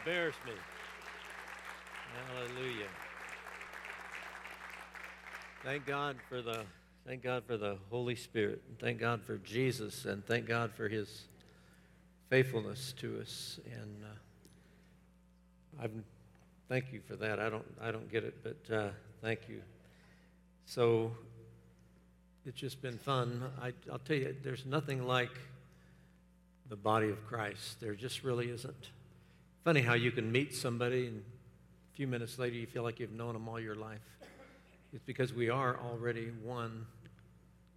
embarrass me. Hallelujah. Thank God for the thank God for the Holy Spirit. Thank God for Jesus and thank God for his faithfulness to us and uh, I'm thank you for that. I don't I don't get it, but uh, thank you. So it's just been fun. I, I'll tell you, there's nothing like the body of Christ. There just really isn't. Funny how you can meet somebody and a few minutes later you feel like you've known them all your life. It's because we are already one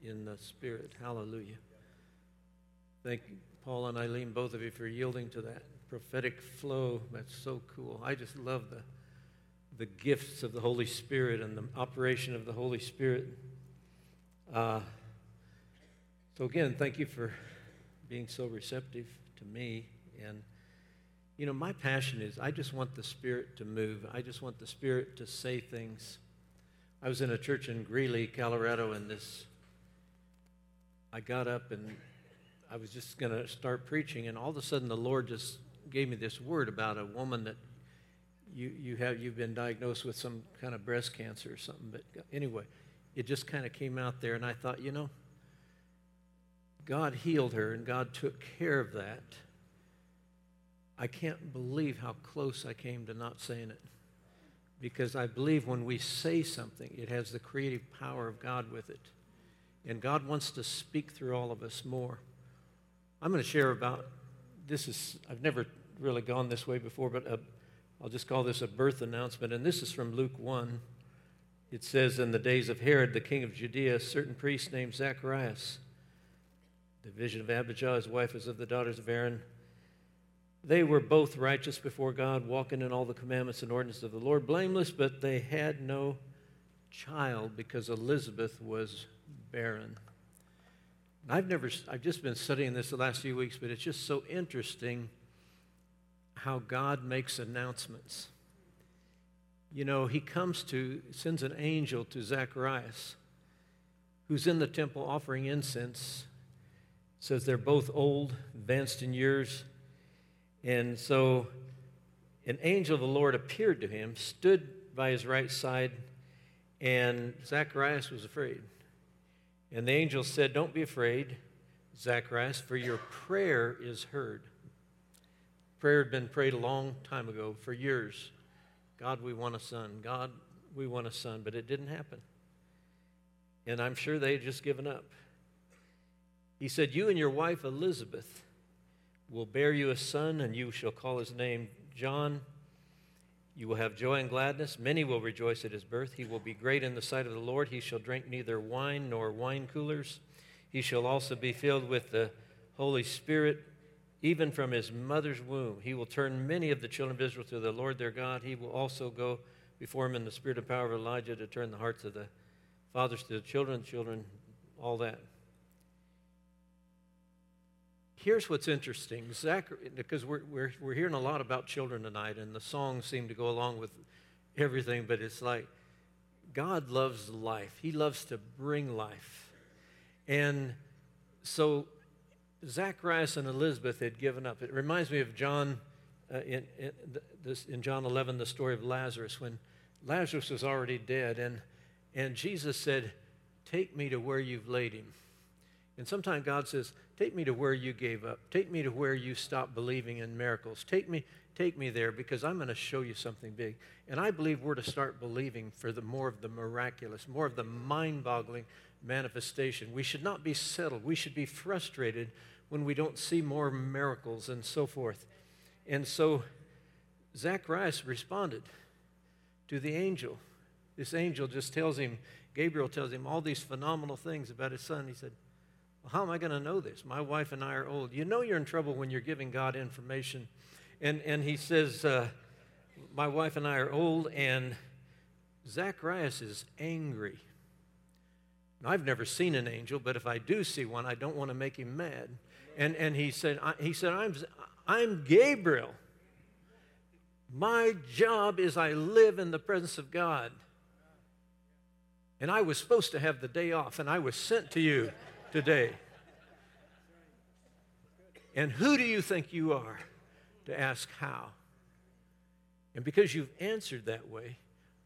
in the Spirit. Hallelujah. Thank you, Paul and Eileen, both of you, for yielding to that prophetic flow. That's so cool. I just love the, the gifts of the Holy Spirit and the operation of the Holy Spirit. Uh, so, again, thank you for being so receptive to me. And, you know, my passion is I just want the Spirit to move, I just want the Spirit to say things. I was in a church in Greeley, Colorado, and this, I got up and I was just going to start preaching, and all of a sudden the Lord just gave me this word about a woman that you, you have, you've been diagnosed with some kind of breast cancer or something. But anyway, it just kind of came out there, and I thought, you know, God healed her and God took care of that. I can't believe how close I came to not saying it. Because I believe when we say something, it has the creative power of God with it. And God wants to speak through all of us more. I'm going to share about this is I've never really gone this way before, but i will just call this a birth announcement. And this is from Luke 1. It says, In the days of Herod, the king of Judea, a certain priest named Zacharias, the vision of Abijah, his wife was of the daughters of Aaron. They were both righteous before God, walking in all the commandments and ordinances of the Lord, blameless, but they had no child because Elizabeth was barren. I've never, I've just been studying this the last few weeks, but it's just so interesting how God makes announcements. You know, he comes to, sends an angel to Zacharias, who's in the temple offering incense. Says they're both old, advanced in years. And so an angel of the Lord appeared to him, stood by his right side, and Zacharias was afraid. And the angel said, Don't be afraid, Zacharias, for your prayer is heard. Prayer had been prayed a long time ago, for years. God, we want a son. God, we want a son. But it didn't happen. And I'm sure they had just given up. He said, You and your wife Elizabeth will bear you a son, and you shall call his name John. You will have joy and gladness. Many will rejoice at his birth. He will be great in the sight of the Lord. He shall drink neither wine nor wine coolers. He shall also be filled with the Holy Spirit, even from his mother's womb. He will turn many of the children of Israel to the Lord their God. He will also go before him in the spirit and power of Elijah to turn the hearts of the fathers to the children, children, all that here's what's interesting Zachary, because we're, we're, we're hearing a lot about children tonight, and the songs seem to go along with everything, but it's like God loves life, He loves to bring life. And so Zacharias and Elizabeth had given up. It reminds me of John. Uh, in, in, this, in John 11, the story of Lazarus, when Lazarus was already dead, and, and Jesus said, Take me to where you've laid him. And sometimes God says, Take me to where you gave up. Take me to where you stopped believing in miracles. Take me, take me there because I'm going to show you something big. And I believe we're to start believing for the more of the miraculous, more of the mind-boggling manifestation. We should not be settled. We should be frustrated when we don't see more miracles and so forth. And so Zacharias responded to the angel. This angel just tells him, Gabriel tells him all these phenomenal things about his son. He said, how am I going to know this? My wife and I are old. You know you're in trouble when you're giving God information. And, and he says, uh, My wife and I are old, and Zacharias is angry. Now, I've never seen an angel, but if I do see one, I don't want to make him mad. And, and he said, I, he said I'm, I'm Gabriel. My job is I live in the presence of God. And I was supposed to have the day off, and I was sent to you today. And who do you think you are to ask how? And because you've answered that way,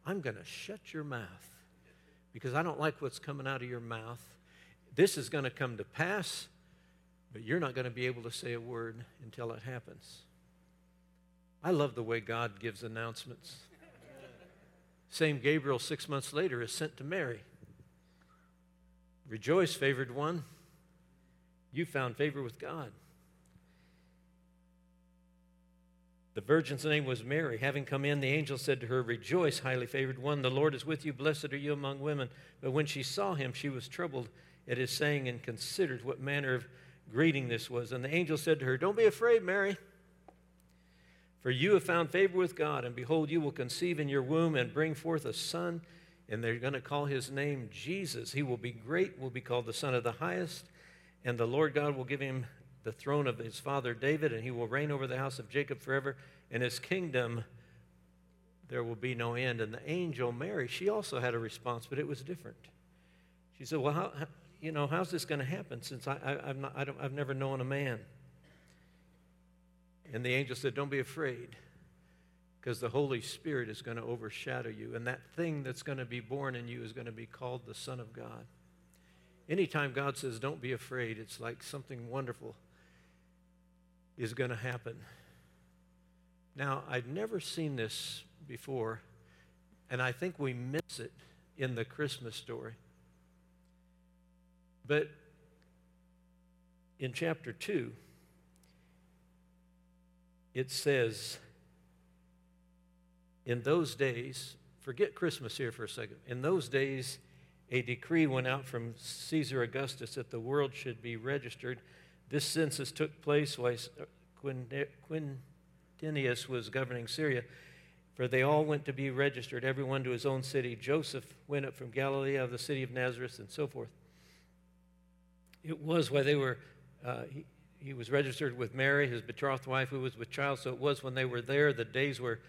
I'm going to shut your mouth because I don't like what's coming out of your mouth. This is going to come to pass, but you're not going to be able to say a word until it happens. I love the way God gives announcements. Same Gabriel, six months later, is sent to Mary. Rejoice, favored one. You found favor with God. The virgin's name was Mary. Having come in, the angel said to her, Rejoice, highly favored one, the Lord is with you. Blessed are you among women. But when she saw him, she was troubled at his saying and considered what manner of greeting this was. And the angel said to her, Don't be afraid, Mary. For you have found favor with God, and behold, you will conceive in your womb and bring forth a son, and they're going to call his name Jesus. He will be great, will be called the Son of the Highest, and the Lord God will give him the throne of his father David, and he will reign over the house of Jacob forever, and his kingdom there will be no end. And the angel Mary, she also had a response, but it was different. She said, Well, how, you know, how's this going to happen since I, I, I've, not, I I've never known a man? And the angel said, Don't be afraid, because the Holy Spirit is going to overshadow you. And that thing that's going to be born in you is going to be called the Son of God. Anytime God says, Don't be afraid, it's like something wonderful is going to happen. Now, I've never seen this before, and I think we miss it in the Christmas story. But in chapter 2, it says, In those days, forget Christmas here for a second. In those days, a decree went out from Caesar Augustus that the world should be registered. This census took place while Quintinius was governing Syria, for they all went to be registered, everyone to his own city. Joseph went up from Galilee out of the city of Nazareth, and so forth. It was while they were, uh, he, he was registered with Mary, his betrothed wife, who was with child. So it was when they were there, the days were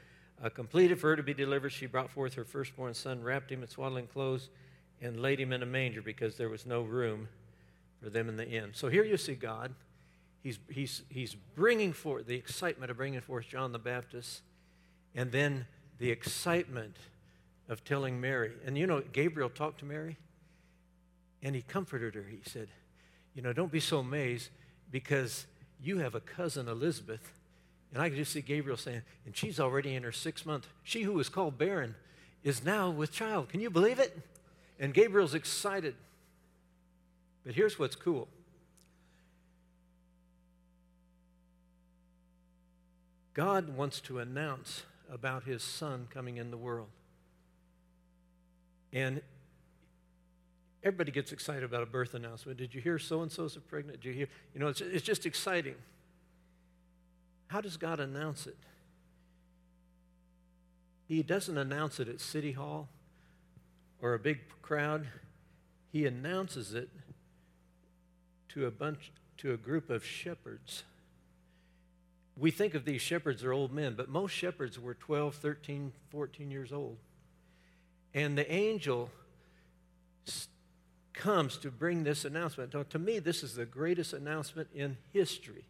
uh, completed for her to be delivered. She brought forth her firstborn son, wrapped him in swaddling clothes, and laid him in a manger because there was no room for them in the inn. So here you see God. He's, he's, he's bringing forth the excitement of bringing forth John the Baptist, and then the excitement of telling Mary. And you know, Gabriel talked to Mary, and he comforted her. He said, You know, don't be so amazed because you have a cousin, Elizabeth. And I can just see Gabriel saying, and she's already in her sixth month. She who was called barren is now with child. Can you believe it? And Gabriel's excited. But here's what's cool God wants to announce about his son coming in the world. And Everybody gets excited about a birth announcement. Did you hear so and so's pregnant? Did you hear? You know, it's, it's just exciting. How does God announce it? He doesn't announce it at City Hall or a big crowd. He announces it to a bunch, to a group of shepherds. We think of these shepherds are old men, but most shepherds were 12, 13, 14 years old. And the angel comes to bring this announcement. Now, to me, this is the greatest announcement in history.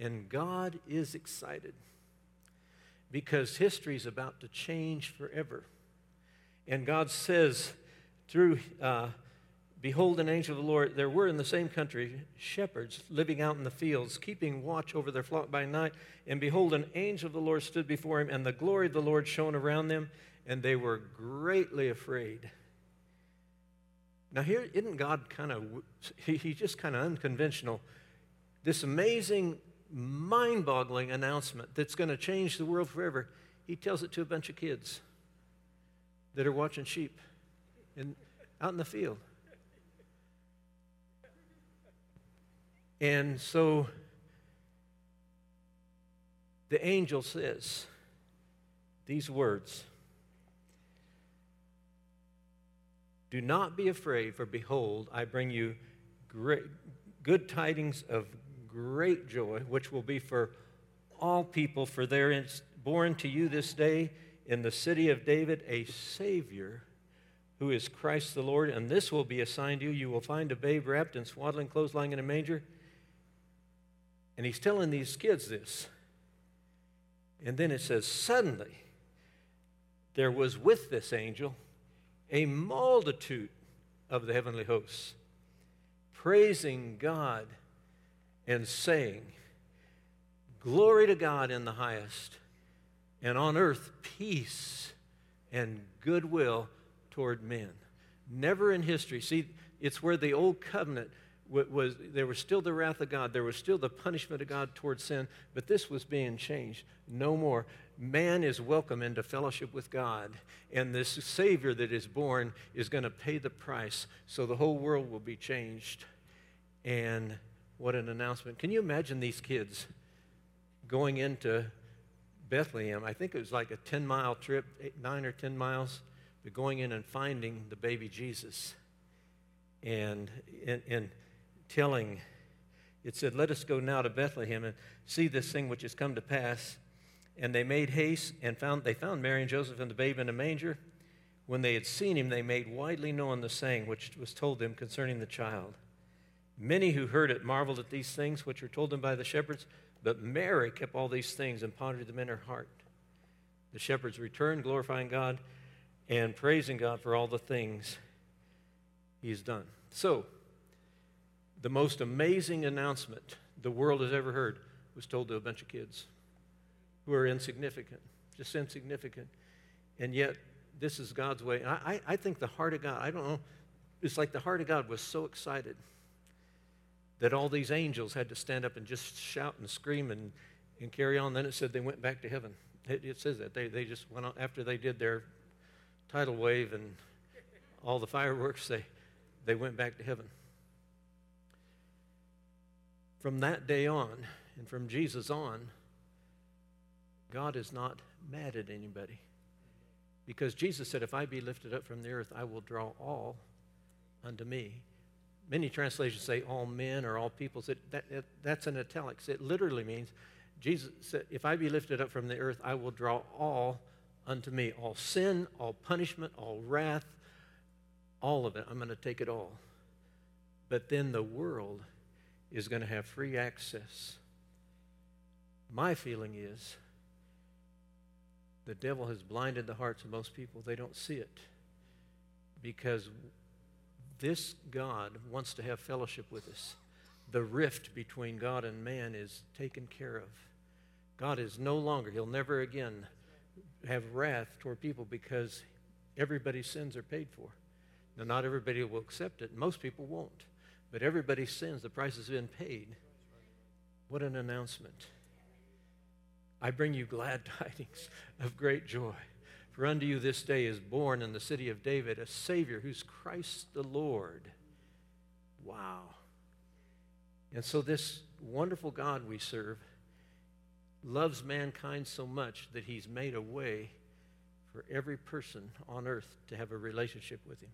And God is excited because history is about to change forever. And God says through, uh, Behold, an angel of the Lord. There were in the same country shepherds living out in the fields, keeping watch over their flock by night. And behold, an angel of the Lord stood before him, and the glory of the Lord shone around them, and they were greatly afraid. Now, here, isn't God kind of, he, he's just kind of unconventional. This amazing, mind boggling announcement that's going to change the world forever, he tells it to a bunch of kids that are watching sheep in, out in the field. And so the angel says these words Do not be afraid, for behold, I bring you great, good tidings of great joy, which will be for all people, for there is born to you this day in the city of David a Savior who is Christ the Lord, and this will be a sign to you. You will find a babe wrapped in swaddling clothes lying in a manger. And he's telling these kids this. And then it says, Suddenly there was with this angel a multitude of the heavenly hosts, praising God and saying, Glory to God in the highest, and on earth peace and goodwill toward men. Never in history. See, it's where the old covenant was, there was still the wrath of God, there was still the punishment of God towards sin, but this was being changed. No more. Man is welcome into fellowship with God, and this Savior that is born is going to pay the price, so the whole world will be changed. And what an announcement. Can you imagine these kids going into Bethlehem? I think it was like a 10 mile trip, eight, nine or 10 miles, but going in and finding the baby Jesus. And, and, and telling, it said, Let us go now to Bethlehem and see this thing which has come to pass. And they made haste and found, they found Mary and Joseph and the babe in a manger. When they had seen him, they made widely known the saying which was told them concerning the child. Many who heard it marveled at these things which were told them by the shepherds, but Mary kept all these things and pondered them in her heart. The shepherds returned, glorifying God and praising God for all the things he's done. So, the most amazing announcement the world has ever heard was told to a bunch of kids who are insignificant, just insignificant. And yet, this is God's way. I, I think the heart of God, I don't know, it's like the heart of God was so excited that all these angels had to stand up and just shout and scream and, and carry on. Then it said they went back to heaven. It, it says that. They, they just went on, after they did their tidal wave and all the fireworks, they, they went back to heaven. From that day on, and from Jesus on, God is not mad at anybody. Because Jesus said, If I be lifted up from the earth, I will draw all unto me. Many translations say all men or all peoples. That, it, that's in italics. It literally means Jesus said, If I be lifted up from the earth, I will draw all unto me. All sin, all punishment, all wrath, all of it. I'm going to take it all. But then the world is going to have free access. My feeling is the devil has blinded the hearts of most people. They don't see it because this God wants to have fellowship with us. The rift between God and man is taken care of. God is no longer, he'll never again have wrath toward people because everybody's sins are paid for. Now, not everybody will accept it. Most people won't. But everybody's sins, the price has been paid. What an announcement. I bring you glad tidings of great joy. For unto you this day is born in the city of David a Savior who's Christ the Lord. Wow. And so, this wonderful God we serve loves mankind so much that he's made a way for every person on earth to have a relationship with him.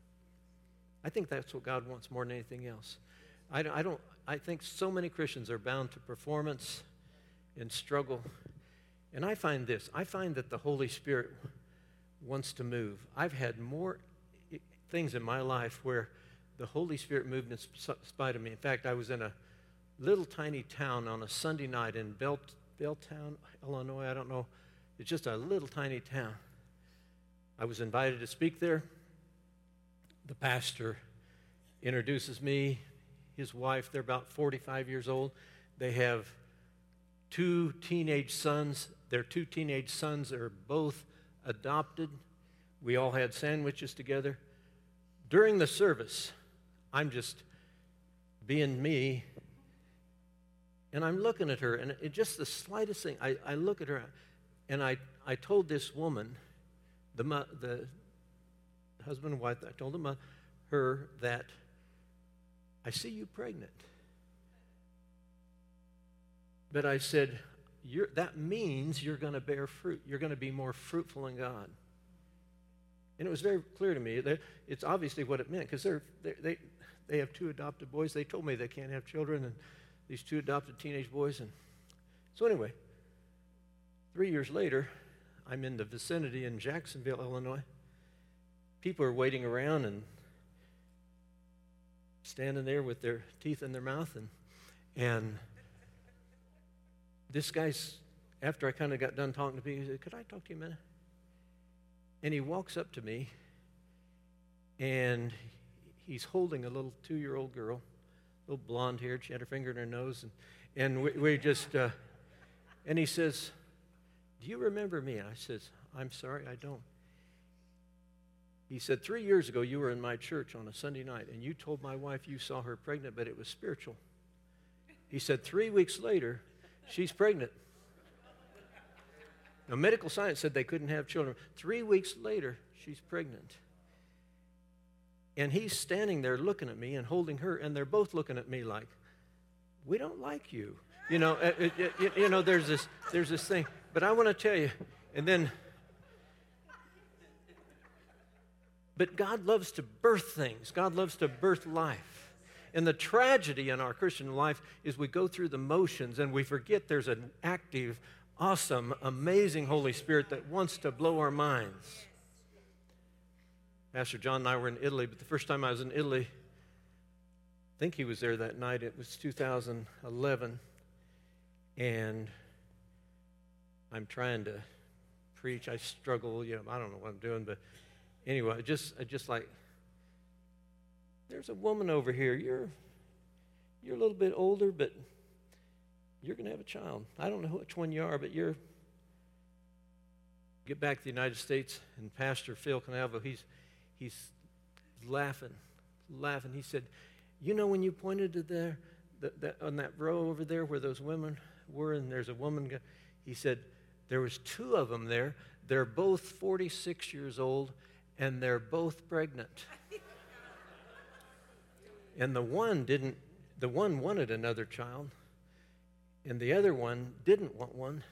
I think that's what God wants more than anything else. I don't, I don't I think so many Christians are bound to performance and struggle. And I find this I find that the Holy Spirit wants to move. I've had more things in my life where the Holy Spirit moved in spite of me. In fact, I was in a little tiny town on a Sunday night in Bell, Belltown, Illinois. I don't know. It's just a little tiny town. I was invited to speak there. The pastor introduces me, his wife. They're about 45 years old. They have two teenage sons. Their two teenage sons are both adopted. We all had sandwiches together. During the service, I'm just being me, and I'm looking at her, and it, just the slightest thing, I, I look at her, and I, I told this woman, the, the husband and wife, I told them, uh, her that I see you pregnant. But I said, that means you're going to bear fruit. You're going to be more fruitful in God. And it was very clear to me that it's obviously what it meant because they're, they they, they have two adopted boys. They told me they can't have children, and these two adopted teenage boys. And so, anyway, three years later, I'm in the vicinity in Jacksonville, Illinois. People are waiting around and standing there with their teeth in their mouth, and, and this guy's, after I kind of got done talking to me, he said, Could I talk to you a minute? And he walks up to me and he's holding a little two year old girl, little blonde haired. She had her finger in her nose. And, and we, we just, uh, and he says, Do you remember me? I says, I'm sorry, I don't. He said, Three years ago, you were in my church on a Sunday night, and you told my wife you saw her pregnant, but it was spiritual. He said, Three weeks later, she's pregnant. Now, medical science said they couldn't have children. Three weeks later, she's pregnant. And he's standing there looking at me and holding her, and they're both looking at me like, we don't like you. You know, it, it, it, you know there's, this, there's this thing. But I want to tell you, and then, but God loves to birth things, God loves to birth life. And the tragedy in our Christian life is we go through the motions and we forget there's an active, awesome, amazing Holy Spirit that wants to blow our minds. Pastor John and I were in Italy, but the first time I was in Italy, I think he was there that night. It was 2011. And I'm trying to preach. I struggle, you know, I don't know what I'm doing, but anyway, I just I just like there's a woman over here. You're you're a little bit older, but you're going to have a child. I don't know which one you are, but you're get back to the United States and Pastor Phil Canavo, he's he's laughing, laughing. He said, You know, when you pointed to there, the, the, on that row over there where those women were, and there's a woman, he said, There was two of them there. They're both 46 years old, and they're both pregnant. and the one didn't, the one wanted another child, and the other one didn't want one,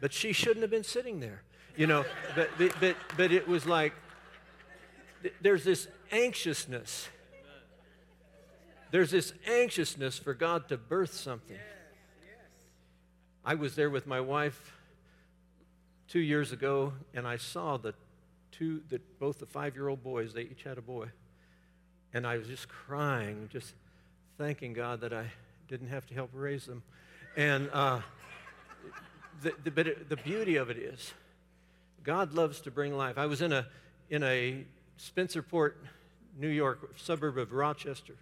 but she shouldn't have been sitting there. You know, but, but, but it was like, there's this anxiousness. There's this anxiousness for God to birth something. I was there with my wife two years ago, and I saw the two, the, both the five-year-old boys. They each had a boy, and I was just crying, just thanking God that I didn't have to help raise them. And uh, the, the, but it, the beauty of it is, God loves to bring life. I was in a in a Spencerport, New York, suburb of Rochester,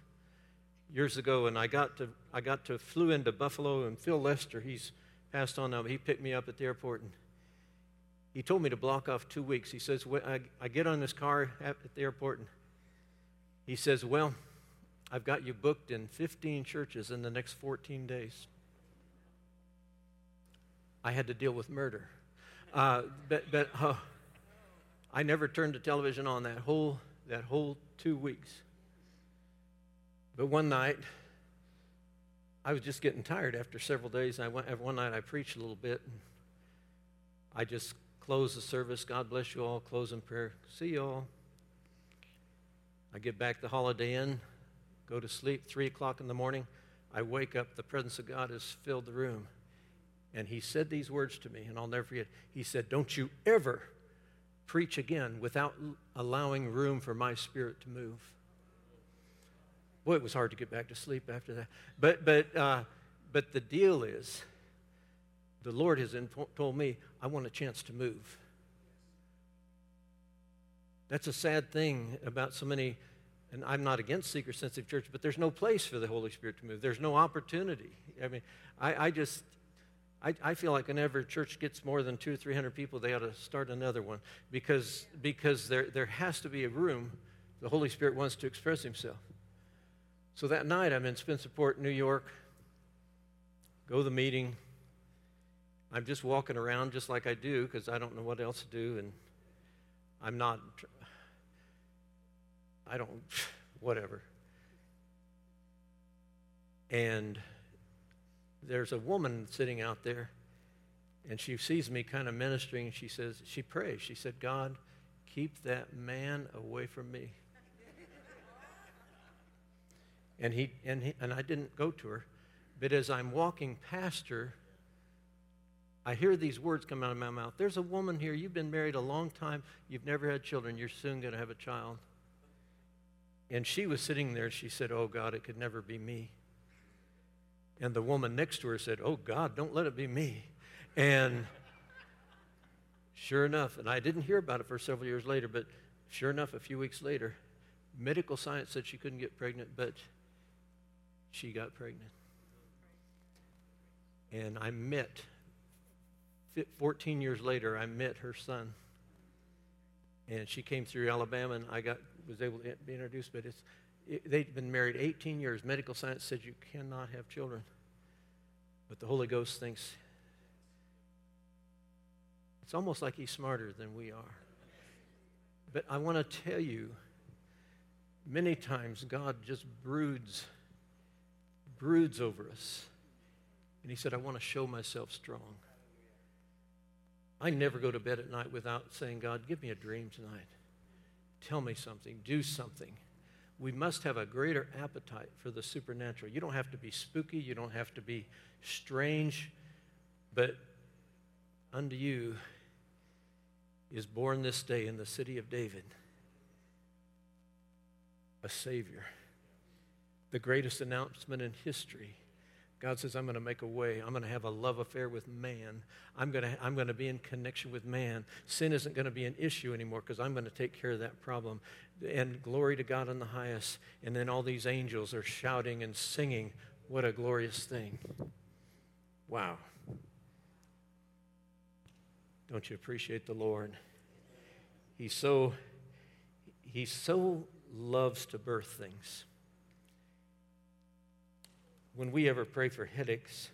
years ago, and I got to I got to flew into Buffalo, and Phil Lester, he's passed on now, he picked me up at the airport, and he told me to block off two weeks. He says, I, I get on this car at the airport, and he says, well, I've got you booked in 15 churches in the next 14 days. I had to deal with murder. Uh, but but uh, I never turned the television on that whole, that whole two weeks. But one night, I was just getting tired after several days. I went, one night I preached a little bit. And I just closed the service. God bless you all. Close in prayer. See you all. I get back to Holiday Inn, go to sleep, 3 o'clock in the morning. I wake up, the presence of God has filled the room. And he said these words to me, and I'll never forget. He said, Don't you ever preach again without allowing room for my spirit to move. Boy, it was hard to get back to sleep after that. But, but, uh, but the deal is, the Lord has told me, I want a chance to move. That's a sad thing about so many, and I'm not against seeker sensitive church, but there's no place for the Holy Spirit to move. There's no opportunity. I mean, I, I just, I, I feel like whenever a church gets more than two or three hundred people, they ought to start another one because, because there, there has to be a room the Holy Spirit wants to express Himself. So that night, I'm in Spencerport, New York. Go to the meeting. I'm just walking around just like I do because I don't know what else to do, and I'm not. I don't. Whatever. And there's a woman sitting out there, and she sees me kind of ministering, and she says, she prays. She said, God, keep that man away from me. and he and he, and I didn't go to her, but as I'm walking past her, I hear these words come out of my mouth. There's a woman here. You've been married a long time. You've never had children. You're soon going to have a child. And she was sitting there. She said, Oh, God, it could never be me. And the woman next to her said, Oh, God, don't let it be me. And sure enough, and I didn't hear about it for several years later, but sure enough, a few weeks later, medical science said she couldn't get pregnant, but she got pregnant. And I met, 14 years later, I met her son. And she came through Alabama, and I got was able to be introduced. But it's it, they'd been married 18 years. Medical science said you cannot have children, but the Holy Ghost thinks it's almost like he's smarter than we are. But I want to tell you, many times God just broods, broods over us. And he said, I want to show myself strong. I never go to bed at night without saying, God, give me a dream tonight. Tell me something. Do something. We must have a greater appetite for the supernatural. You don't have to be spooky, you don't have to be strange, but unto you is born this day in the city of David a Savior. The greatest announcement in history God says, I'm going to make a way. I'm going to have a love affair with man. I'm going to, I'm going to be in connection with man. Sin isn't going to be an issue anymore because I'm going to take care of that problem. And glory to God in the highest. And then all these angels are shouting and singing. What a glorious thing. Wow. Don't you appreciate the Lord? He so, he so loves to birth things when we ever pray for headaches,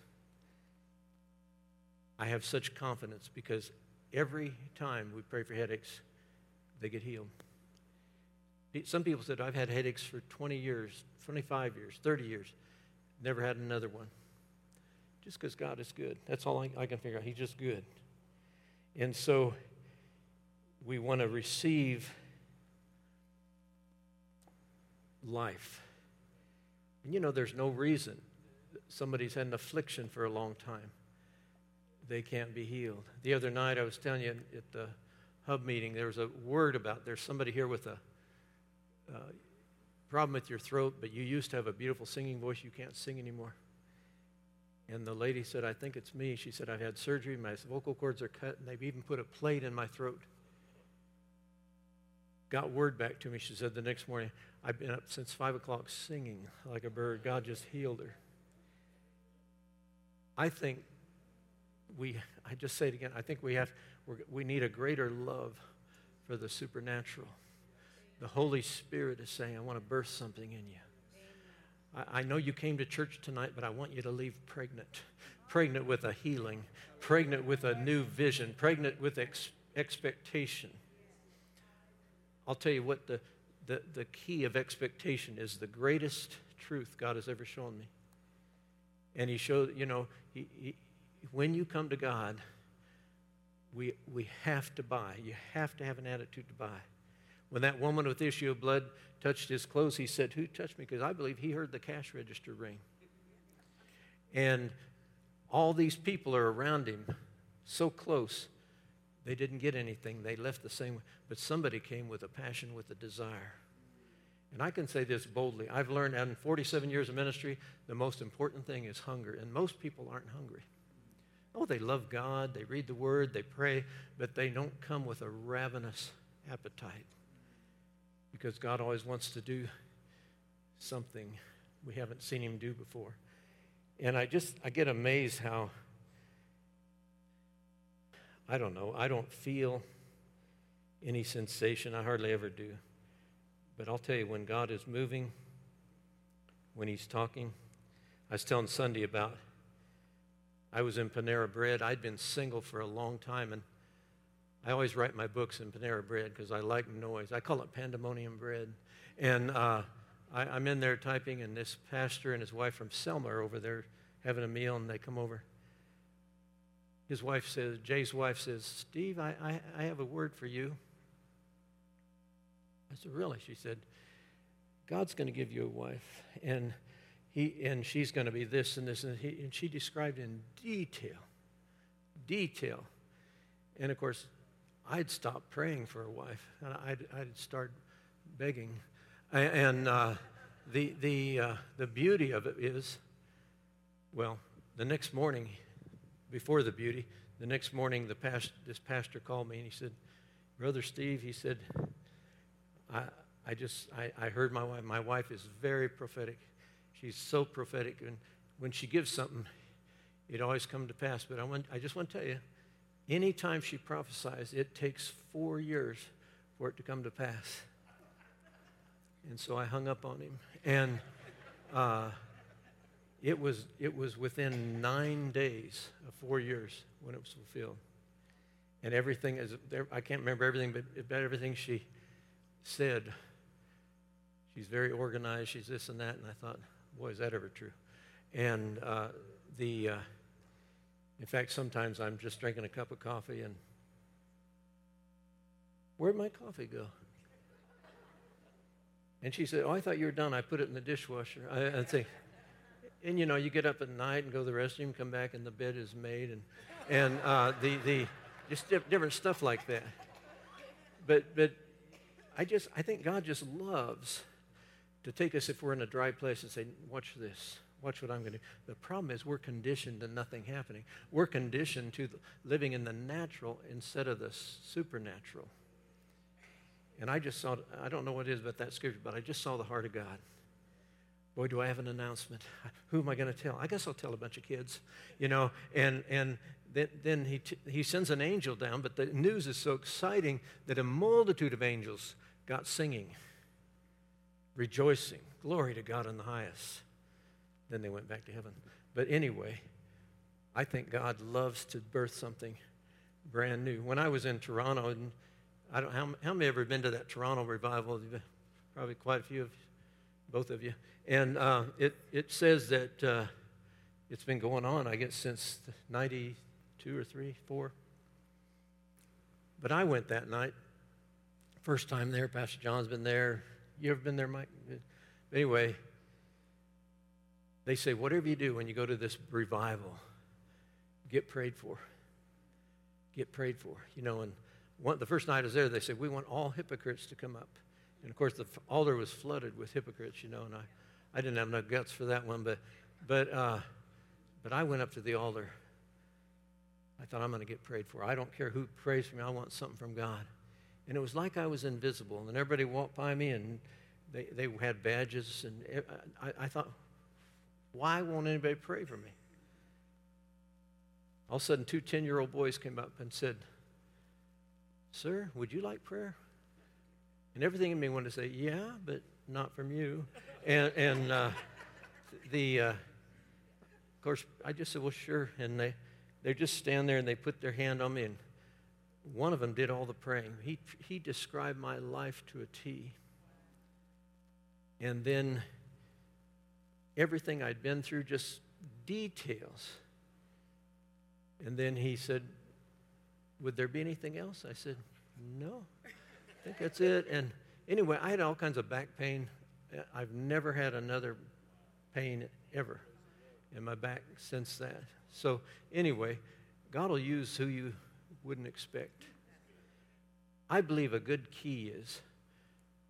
I have such confidence because every time we pray for headaches, they get healed. Some people said, I've had headaches for 20 years, 25 years, 30 years, never had another one. Just because God is good. That's all I, I can figure out. He's just good. And so we want to receive life. And you know, there's no reason somebody's had an affliction for a long time, they can't be healed. The other night, I was telling you at the hub meeting, there was a word about there's somebody here with a uh, problem with your throat, but you used to have a beautiful singing voice, you can't sing anymore. And the lady said, I think it's me. She said, I've had surgery, my vocal cords are cut, and they've even put a plate in my throat. Got word back to me, she said the next morning, I've been up since 5 o'clock singing like a bird. God just healed her. I think we, I just say it again, I think we have, we need a greater love for the supernatural. The Holy Spirit is saying, I want to birth something in you. I, know you came to church tonight, but I want you to leave pregnant. Pregnant with a healing, pregnant with a new vision, pregnant with ex- expectation. I'll tell you what the, the, the key of expectation is the greatest truth God has ever shown me. And he showed, you know, he, he, when you come to God, we, we have to buy. You have to have an attitude to buy. When that woman with issue of blood touched his clothes, he said, Who touched me? Because I believe he heard the cash register ring. And all these people are around him, so close. They didn't get anything. They left the same way. But somebody came with a passion, with a desire. And I can say this boldly. I've learned in 47 years of ministry, the most important thing is hunger. And most people aren't hungry. Oh, they love God, they read the word, they pray, but they don't come with a ravenous appetite because God always wants to do something we haven't seen him do before. And I just, I get amazed how, I don't know, I don't feel any sensation. I hardly ever do. But I'll tell you, when God is moving, when He's talking, I was telling Sunday about I was in Panera Bread. I'd been single for a long time, and I always write my books in Panera Bread because I like noise. I call it pandemonium bread. And uh, I, am in there typing, and this pastor and his wife from Selma are over there having a meal, and they come over. His wife says, Jay's wife says, Steve, I, I, I have a word for you. I said, Really? She said, God's going to give you a wife, and, he, and she's going to be this and this. And, he, and she described in detail, detail. And of course, I'd stop praying for a wife, and I'd, I'd start begging. And uh, the, the, uh, the beauty of it is Well, the next morning, before the beauty, the next morning, the past, this pastor called me and he said, Brother Steve, he said, I, I just, I, I heard my wife. My wife is very prophetic. She's so prophetic. And when she gives something, it always comes to pass. But I, want, I just want to tell you, anytime she prophesies, it takes four years for it to come to pass. And so I hung up on him. And uh, it, was, it was within nine days of four years when it was fulfilled. And everything is, I can't remember everything, but about everything she said, she's very organized, she's this and that. And I thought, boy, is that ever true? And uh, the, uh, in fact, sometimes I'm just drinking a cup of coffee and where'd my coffee go? And she said, Oh, I thought you were done. I put it in the dishwasher. I, I think, and you know, you get up at night and go to the restroom, come back, and the bed is made, and, and uh, the, the, just different stuff like that. But, but I just, I think God just loves to take us if we're in a dry place and say, Watch this. Watch what I'm going to do. The problem is we're conditioned to nothing happening. We're conditioned to living in the natural instead of the supernatural. And I just saw, I don't know what it is about that scripture, but I just saw the heart of God. Boy, do I have an announcement. Who am I going to tell? I guess I'll tell a bunch of kids, you know. And, and then, then he, t- he sends an angel down, but the news is so exciting that a multitude of angels got singing, rejoicing. Glory to God in the highest. Then they went back to heaven. But anyway, I think God loves to birth something brand new. When I was in Toronto, and I don't how, how many ever been to that Toronto revival? Probably quite a few of both of you. And uh, it, it says that uh, it's been going on, I guess, since 92 or 3, 4. But I went that night. First time there. Pastor John's been there. You ever been there, Mike? Anyway, they say, whatever you do when you go to this revival, get prayed for. Get prayed for. You know, and one, the first night I was there, they said, we want all hypocrites to come up. And of course, the altar was flooded with hypocrites, you know, and I, I didn't have no guts for that one, but, but, uh, but I went up to the altar. I thought, I'm going to get prayed for. I don't care who prays for me, I want something from God. And it was like I was invisible. And everybody walked by me and they, they had badges. And I, I thought, why won't anybody pray for me? All of a sudden, two 10 year old boys came up and said, Sir, would you like prayer? And everything in me wanted to say, Yeah, but not from you. And, and uh, the, uh, of course, I just said, Well, sure. And they, they just stand there and they put their hand on me. And one of them did all the praying. He, he described my life to a T. And then everything I'd been through, just details. And then he said, Would there be anything else? I said, No, think that's it. And anyway, I had all kinds of back pain. I've never had another pain ever in my back since that. So, anyway, God will use who you wouldn't expect. I believe a good key is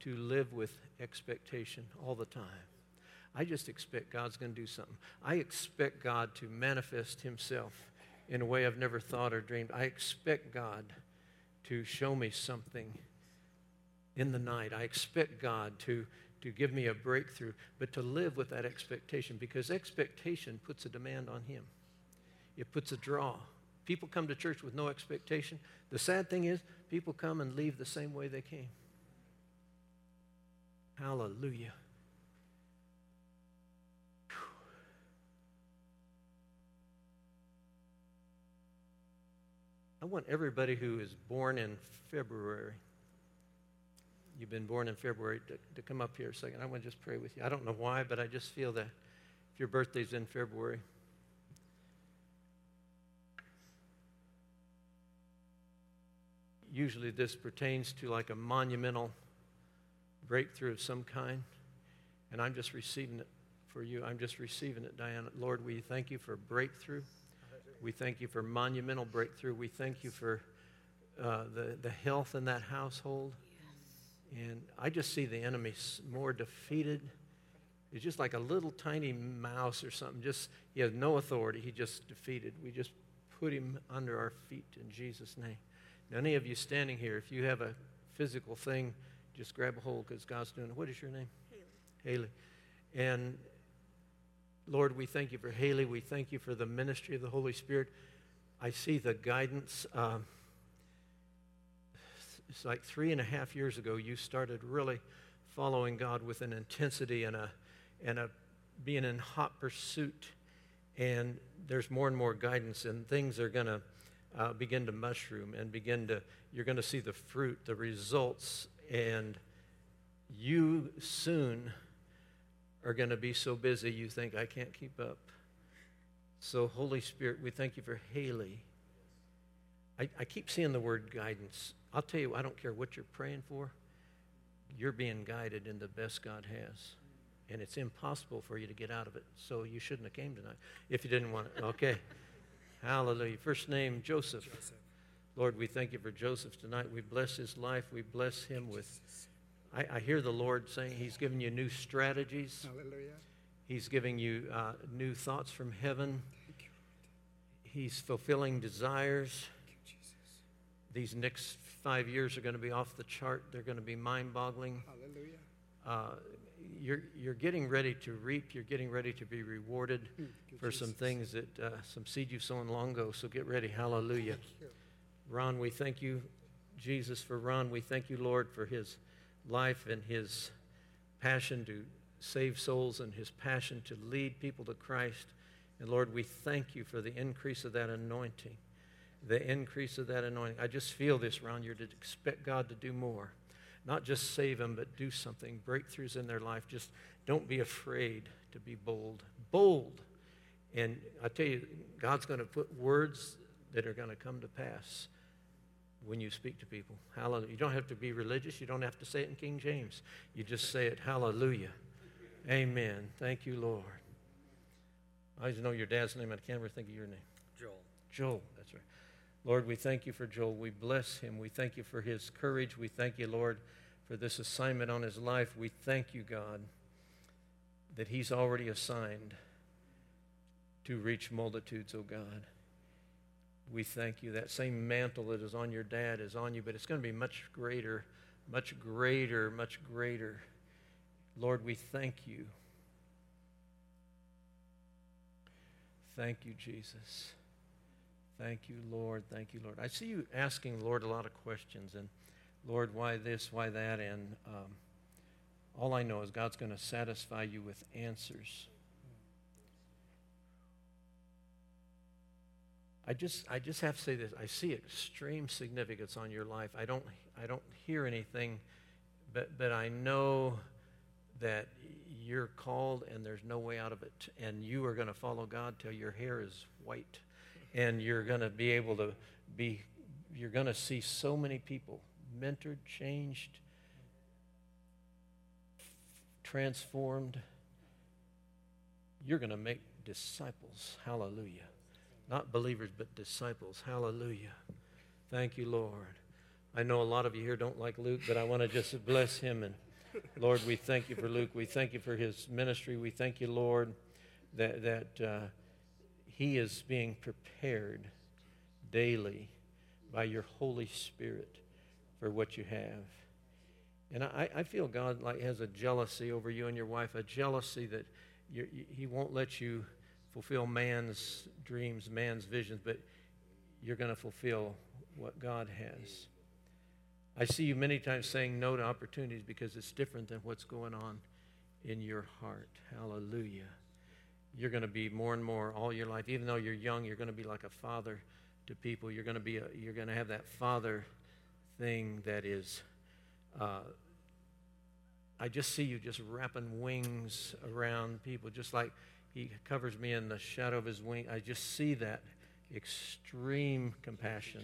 to live with expectation all the time. I just expect God's going to do something. I expect God to manifest Himself in a way I've never thought or dreamed. I expect God to show me something in the night. I expect God to, to give me a breakthrough, but to live with that expectation because expectation puts a demand on Him, it puts a draw. People come to church with no expectation. The sad thing is, people come and leave the same way they came. Hallelujah. I want everybody who is born in February, you've been born in February, to, to come up here a second. I want to just pray with you. I don't know why, but I just feel that if your birthday's in February, usually this pertains to like a monumental breakthrough of some kind. And I'm just receiving it for you. I'm just receiving it, Diana. Lord, we thank you for breakthrough. We thank you for monumental breakthrough. We thank you for uh, the, the health in that household. And I just see the enemy more defeated. He's just like a little tiny mouse or something. Just he has no authority. He just defeated. We just put him under our feet in Jesus' name. Now, any of you standing here, if you have a physical thing, just grab a hold because God's doing it. What is your name? Haley. Haley. And Lord, we thank you for Haley. We thank you for the ministry of the Holy Spirit. I see the guidance. Um, it's like three and a half years ago, you started really following God with an intensity and a, and a being in hot pursuit. And there's more and more guidance, and things are going to uh, begin to mushroom and begin to, you're going to see the fruit, the results, and you soon are going to be so busy you think, I can't keep up. So, Holy Spirit, we thank you for Haley. I, I keep seeing the word guidance. I'll tell you, I don't care what you're praying for, you're being guided in the best God has. And it's impossible for you to get out of it. So you shouldn't have came tonight if you didn't want it. Okay. Hallelujah. First name, Joseph. Joseph. Lord, we thank you for Joseph tonight. We bless his life. We bless him with. I, I hear the Lord saying he's giving you new strategies. Hallelujah. He's giving you uh, new thoughts from heaven. He's fulfilling desires. Thank you, Jesus. These next five years are going to be off the chart. They're going to be mind boggling. Hallelujah. Uh, you're, you're getting ready to reap. You're getting ready to be rewarded Mm, you, for some things that, uh, some seed you've sown long ago. So get ready. Hallelujah. Ron, we thank you, Jesus, for Ron. We thank you, Lord, for his life and his passion to save souls and his passion to lead people to Christ. And Lord, we thank you for the increase of that anointing. The increase of that anointing. I just feel this, Ron. You're to expect God to do more. Not just save them, but do something. Breakthroughs in their life. Just don't be afraid to be bold. Bold. And I tell you, God's going to put words that are going to come to pass when you speak to people. Hallelujah. You don't have to be religious. You don't have to say it in King James. You just say it, hallelujah. Amen. Thank you, Lord. I just know your dad's name. I can't ever think of your name. Joel. Joel. Lord, we thank you for Joel. We bless him. We thank you for his courage. We thank you, Lord, for this assignment on his life. We thank you, God, that he's already assigned to reach multitudes, oh God. We thank you. That same mantle that is on your dad is on you, but it's going to be much greater, much greater, much greater. Lord, we thank you. Thank you, Jesus. Thank you, Lord. Thank you, Lord. I see you asking Lord a lot of questions, and Lord, why this, why that, and um, all I know is God's going to satisfy you with answers. I just, I just have to say this. I see extreme significance on your life. I don't, I don't hear anything, but, but I know that you're called and there's no way out of it. And you are going to follow God till your hair is white. And you're going to be able to be, you're going to see so many people mentored, changed, transformed. You're going to make disciples. Hallelujah. Not believers, but disciples. Hallelujah. Thank you, Lord. I know a lot of you here don't like Luke, but I want to just bless him. And Lord, we thank you for Luke. We thank you for his ministry. We thank you, Lord, that, that uh, he is being prepared daily by your Holy Spirit for what you have. And I, I feel God like has a jealousy over you and your wife, a jealousy that you he won't let you fulfill man's dreams, man's visions, but you're going to fulfill what God has. I see you many times saying no to opportunities because it's different than what's going on in your heart. Hallelujah. You're going to be more and more all your life, even though you're young, you're going to be like a father to people. You're going to be a, you're going to have that father thing that is uh, I just see you just wrapping wings around people, just like he covers me in the shadow of his wing. I just see that extreme compassion.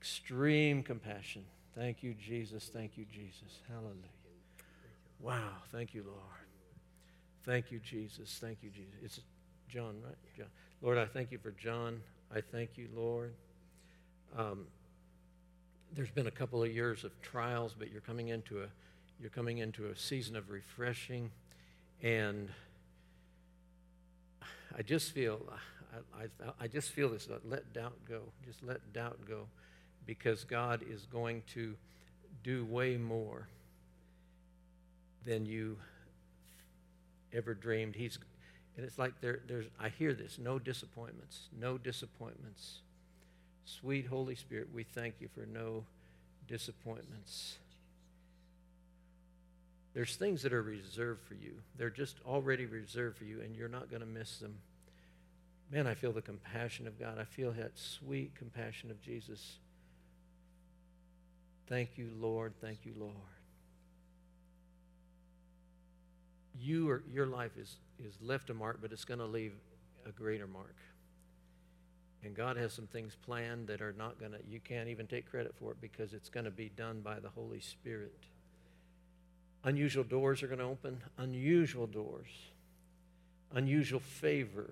Extreme compassion. Thank you, Jesus. Thank you, Jesus. Hallelujah. Wow. Thank you, Lord. Thank you, Jesus. Thank you, Jesus. It's John, right? John. Lord, I thank you for John. I thank you, Lord. Um, there's been a couple of years of trials, but you're coming into a you're coming into a season of refreshing. And I just feel, I, I, I just feel this, let doubt go. Just let doubt go because God is going to do way more than you ever dreamed. He's, and it's like there, there's, I hear this no disappointments, no disappointments. Sweet Holy Spirit, we thank you for no disappointments. There's things that are reserved for you. They're just already reserved for you, and you're not going to miss them. Man, I feel the compassion of God. I feel that sweet compassion of Jesus. Thank you, Lord. Thank you, Lord. You your life is, is left a mark, but it's going to leave a greater mark. And God has some things planned that are not going to, you can't even take credit for it because it's going to be done by the Holy Spirit. Unusual doors are going to open, unusual doors, unusual favor.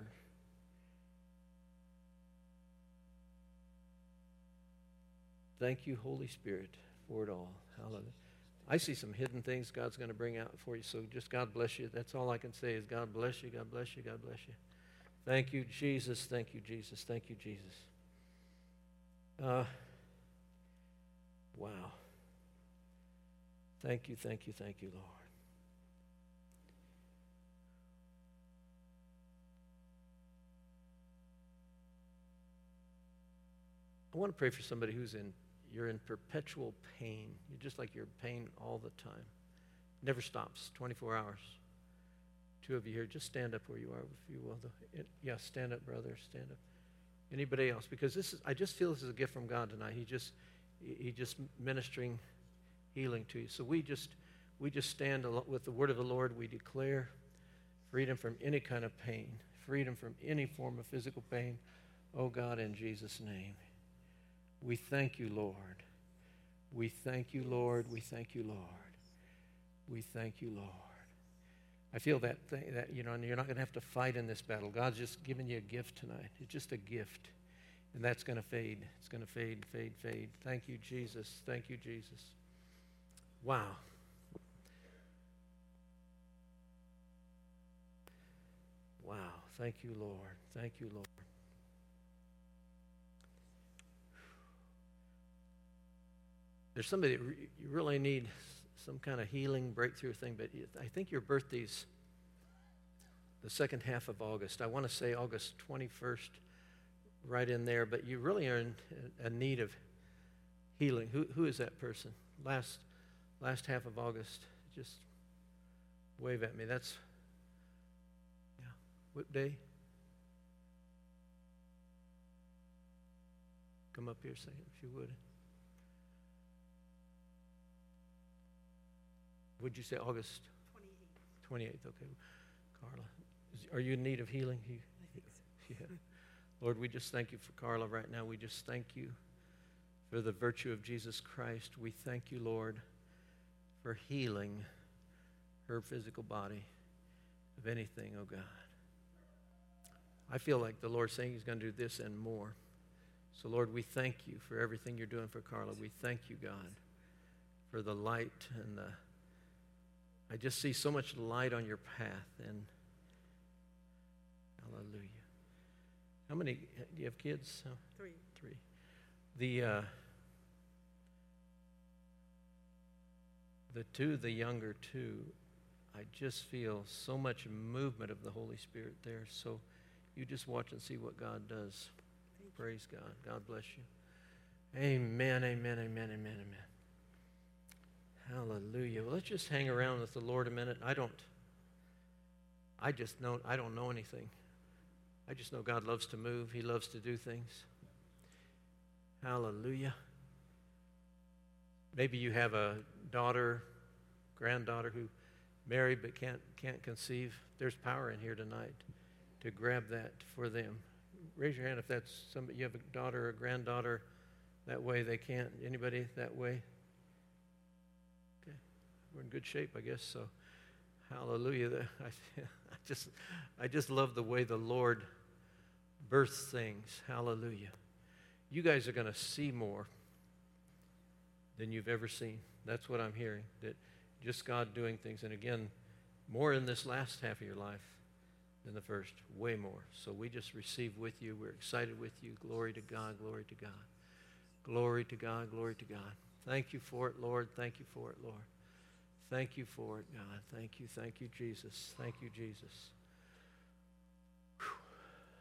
Thank you, Holy Spirit, for it all. Hallelujah. I see some hidden things God's going to bring out for you. So just God bless you. That's all I can say is God bless you, God bless you, God bless you. Thank you, Jesus. Thank you, Jesus. Thank you, Jesus. Uh, wow. Thank you, thank you, thank you, Lord. I want to pray for somebody who's in you're in perpetual pain. You're just like you're in pain all the time. Never stops, 24 hours. Two of you here, just stand up where you are, if you will. It, yeah, stand up, brother. Stand up. Anybody else? Because this is, I just feel this is a gift from God tonight. He just, he just ministering healing to you. So we just we just stand with the word of the Lord. We declare freedom from any kind of pain, freedom from any form of physical pain. Oh God, in Jesus' name. We thank you, Lord. We thank you, Lord. We thank you, Lord. We thank you, Lord. I feel that thing that you know, and you're not going to have to fight in this battle. God's just given you a gift tonight. It's just a gift. And that's going to fade. It's going to fade, fade, fade. Thank you, Jesus. Thank you, Jesus. Wow. Wow. Thank you, Lord. Thank you, Lord. There's somebody re- you really need some kind of healing breakthrough thing, but I think your birthday's the second half of August. I want to say August 21st, right in there, but you really are in a need of healing. Who, who is that person? Last last half of August. Just wave at me. That's, yeah, whip day. Come up here, say if you would. Would you say August 28th? 28th, okay. Carla, is, are you in need of healing? I think so. Yeah. Lord, we just thank you for Carla right now. We just thank you for the virtue of Jesus Christ. We thank you, Lord for healing her physical body of anything, oh God. I feel like the Lord's saying He's going to do this and more. So, Lord, we thank you for everything you're doing for Carla. We thank you, God, for the light and the. I just see so much light on your path, and hallelujah. How many? Do you have kids? Three. Three. The. Uh, the two, the younger two, I just feel so much movement of the Holy Spirit there. So you just watch and see what God does. Praise God. God bless you. Amen, amen, amen, amen, amen. Hallelujah. Well, let's just hang around with the Lord a minute. I don't, I just know, I don't know anything. I just know God loves to move. He loves to do things. Hallelujah. Maybe you have a daughter, granddaughter who married but can't, can't conceive. There's power in here tonight to grab that for them. Raise your hand if that's somebody, you have a daughter or granddaughter that way they can't. Anybody that way? We're in good shape, I guess. So, hallelujah. I, I, just, I just love the way the Lord births things. Hallelujah. You guys are going to see more than you've ever seen. That's what I'm hearing. That just God doing things. And again, more in this last half of your life than the first, way more. So we just receive with you. We're excited with you. Glory to God, glory to God. Glory to God, glory to God. Thank you for it, Lord. Thank you for it, Lord. Thank you for it, God. Thank you, thank you, Jesus. Thank you, Jesus.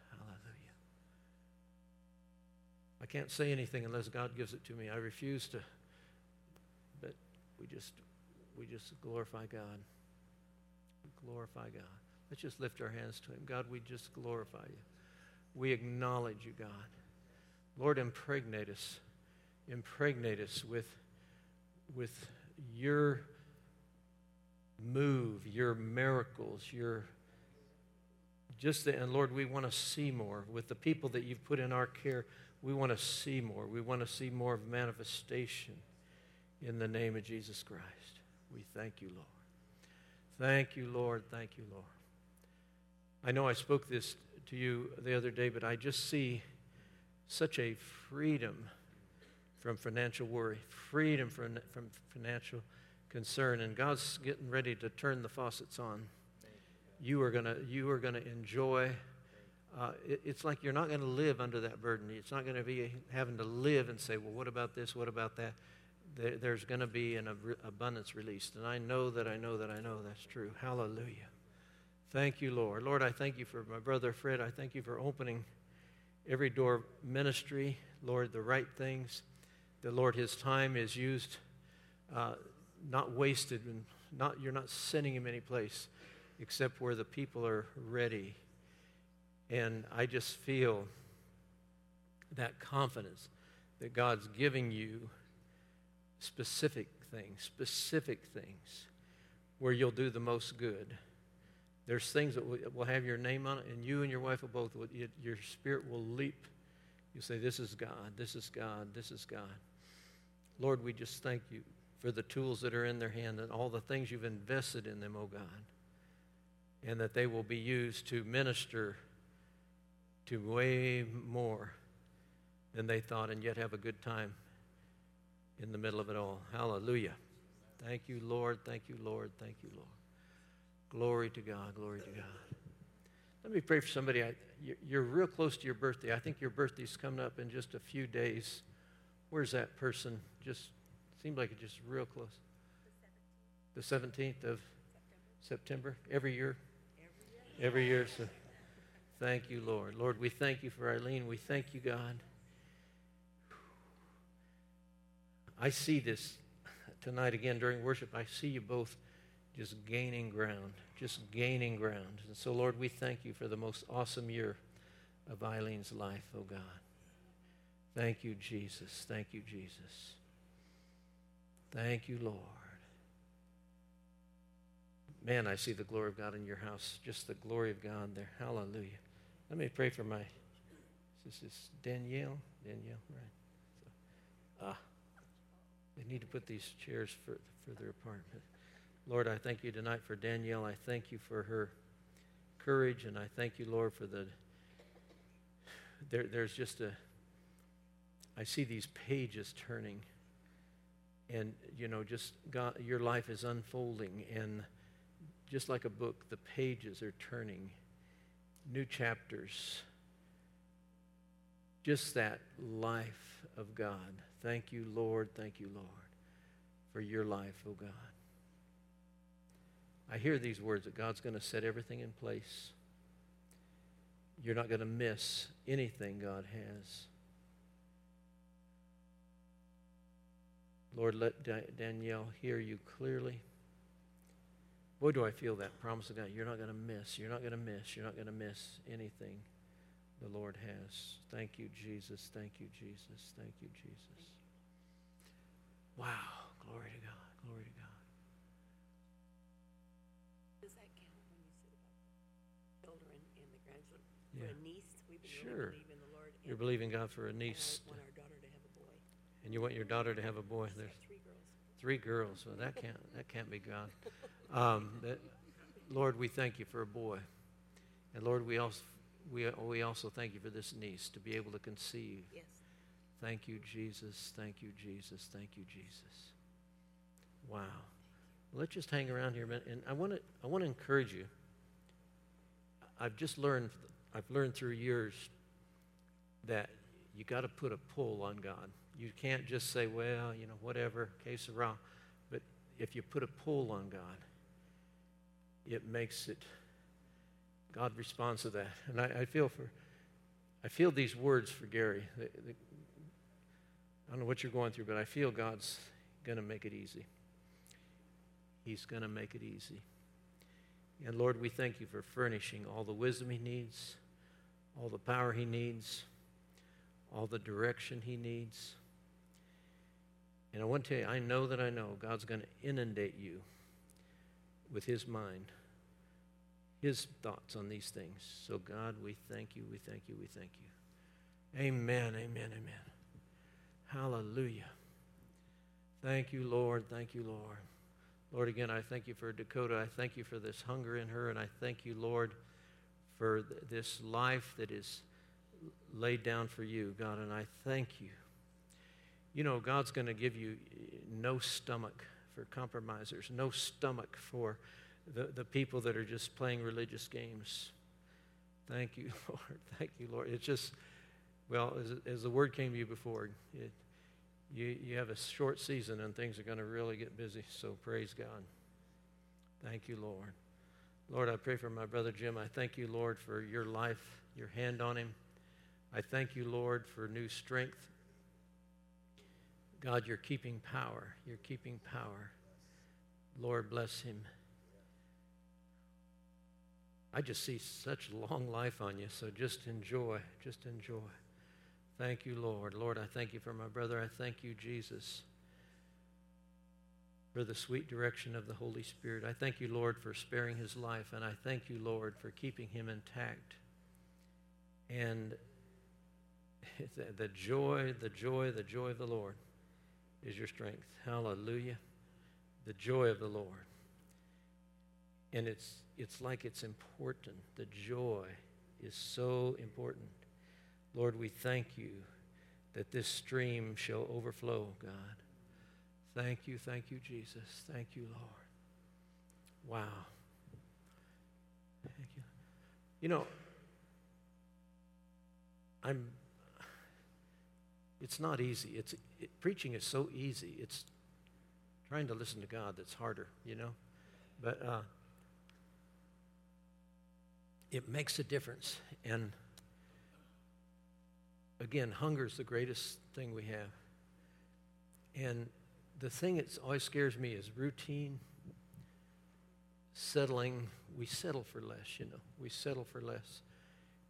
Hallelujah. I can't say anything unless God gives it to me. I refuse to. But we just we just glorify God. Glorify God. Let's just lift our hands to Him. God, we just glorify you. We acknowledge you, God. Lord, impregnate us. Impregnate us with, with your move, your miracles, your just the, and Lord, we want to see more with the people that you've put in our care. We want to see more. We want to see more of manifestation in the name of Jesus Christ. We thank you, Lord. Thank you, Lord. Thank you, Lord. I know I spoke this to you the other day, but I just see such a freedom from financial worry, freedom from, from financial concern, and God's getting ready to turn the faucets on. You are gonna you are gonna enjoy. Uh, it, it's like you're not going to live under that burden. It's not going to be having to live and say, "Well, what about this? What about that?" There, there's going to be an ab- abundance released, and I know that I know that I know that's true. Hallelujah. Thank you, Lord. Lord, I thank you for my brother Fred. I thank you for opening every door of ministry. Lord, the right things. The Lord, his time is used. Uh, not wasted and not you're not sending him any place except where the people are ready. And i just feel that confidence that god's giving you specific things specific things where you'll do the most good. There's things that will have your name on it and you and your wife will both your spirit will leap. You say this is god this is god this is god. Lord we just thank you for the tools that are in their hand and all the things you've invested in them, oh God. And that they will be used to minister to way more than they thought and yet have a good time in the middle of it all. Hallelujah. Thank you, Lord. Thank you, Lord. Thank you, Lord. Glory to God. Glory to God. Let me pray for somebody. I, you're real close to your birthday. I think your birthday's coming up in just a few days. Where's that person? Just Seemed like it just real close. The 17th of September, every year? Every year. So thank you, Lord. Lord, we thank you for Eileen. We thank you, God. I see this tonight again during worship. I see you both just gaining ground, just gaining ground. And so, Lord, we thank you for the most awesome year of Eileen's life, oh God. Thank you, Jesus. Thank you, Jesus. Thank you, Lord. Man, I see the glory of God in your house. Just the glory of God there. Hallelujah. Let me pray for my. This is Danielle. Danielle, right? So, ah, they need to put these chairs for, further apart. Lord, I thank you tonight for Danielle. I thank you for her courage, and I thank you, Lord, for the. There, there's just a. I see these pages turning and you know just God, your life is unfolding and just like a book the pages are turning new chapters. Just that life of god. Thank you lord. Thank you lord for your life oh god. I hear these words that god's going to set everything in place. You're not going to miss anything god has Lord, let Danielle hear you clearly. Boy, do I feel that promise of God. You're not going to miss. You're not going to miss. You're not going to miss anything the Lord has. Thank you, Jesus. Thank you, Jesus. Thank you, Jesus. Wow. Glory to God. Glory to God. Does that count when you said about children and the grandchildren? For Yeah. a niece, we've been Sure. really believing the Lord. You're believing God for a niece, want our daughter to have a boy. And you want your daughter to have a boy. She's three girls. three girls. Well, that can't that can't be God. Um, that, Lord, we thank you for a boy, and Lord, we also we we also thank you for this niece to be able to conceive. Yes. Thank you, Jesus. Thank you, Jesus. Thank you, Jesus. Wow. let's just hang around here a minute. And I want to I want to encourage you. I've just learned I've learned through years that you got to put a pull on God. You can't just say, well, you know, whatever, case around. But if you put a pull on God, it makes it God responds to that. And I, I feel for I feel these words for Gary. I don't know what you're going through, but I feel God's going to make it easy. He's going to make it easy. And Lord, we thank you for furnishing all the wisdom he needs, all the power he needs, all the direction he needs. And I want to tell you, I know that I know God's going to inundate you with his mind, his thoughts on these things. So, God, we thank you, we thank you, we thank you. Amen, amen, amen. Hallelujah. Thank you, Lord. Thank you, Lord. Lord, again, I thank you for Dakota. I thank you for this hunger in her, and I thank you, Lord, for th- this life that is laid down for you, God, and I thank you. You know, God's going to give you eh, no stomach for compromisers, no stomach for the, the people that are just playing religious games. Thank you, Lord. Thank you, Lord. It's just, well, as, as the word came to you before, it, you, you have a short season and things are going to really get busy. So praise God. Thank you, Lord. Lord, I pray for my brother Jim. I thank you, Lord, for your life, your hand on him. I thank you, Lord, for new strength. God, you're keeping power. You're keeping power. Lord, bless him. I just see such long life on you, so just enjoy. Just enjoy. Thank you, Lord. Lord, I thank you for my brother. I thank you, Jesus, for the sweet direction of the Holy Spirit. I thank you, Lord, for sparing his life, and I thank you, Lord, for keeping him intact. And the joy, the joy, the joy of the Lord is your strength. Hallelujah. The joy of the Lord. And it's, it's like it's important. The joy is so important. Lord, we thank you that this stream shall overflow, God. Thank you, thank you, Jesus. Thank you, Lord. Wow. Thank you. You know, I'm it's not easy. It's it, preaching is so easy. It's trying to listen to God that's harder, you know. But uh, it makes a difference. And again, hunger is the greatest thing we have. And the thing that always scares me is routine, settling. We settle for less, you know. We settle for less.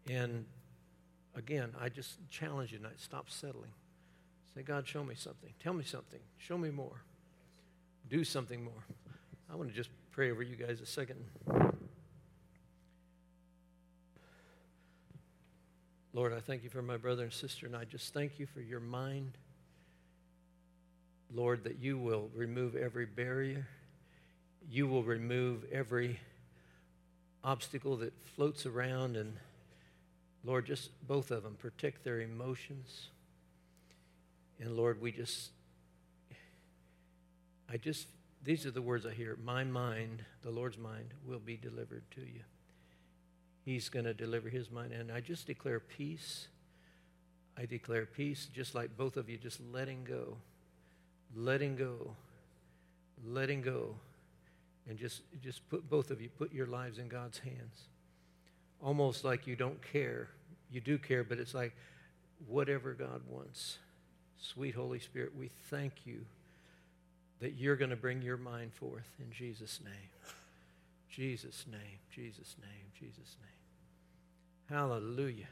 And again, I just challenge you tonight stop settling. Say, God, show me something. Tell me something. Show me more. Do something more. I want to just pray over you guys a second. Lord, I thank you for my brother and sister, and I just thank you for your mind. Lord, that you will remove every barrier. You will remove every obstacle that floats around. And Lord, just both of them, protect their emotions. And Lord, we just, I just, these are the words I hear. My mind, the Lord's mind, will be delivered to you. He's going to deliver his mind. And I just declare peace. I declare peace, just like both of you, just letting go, letting go, letting go. And just, just put both of you, put your lives in God's hands. Almost like you don't care. You do care, but it's like whatever God wants. Sweet Holy Spirit, we thank you that you're going to bring your mind forth in Jesus' name. Jesus' name, Jesus' name, Jesus' name. Hallelujah.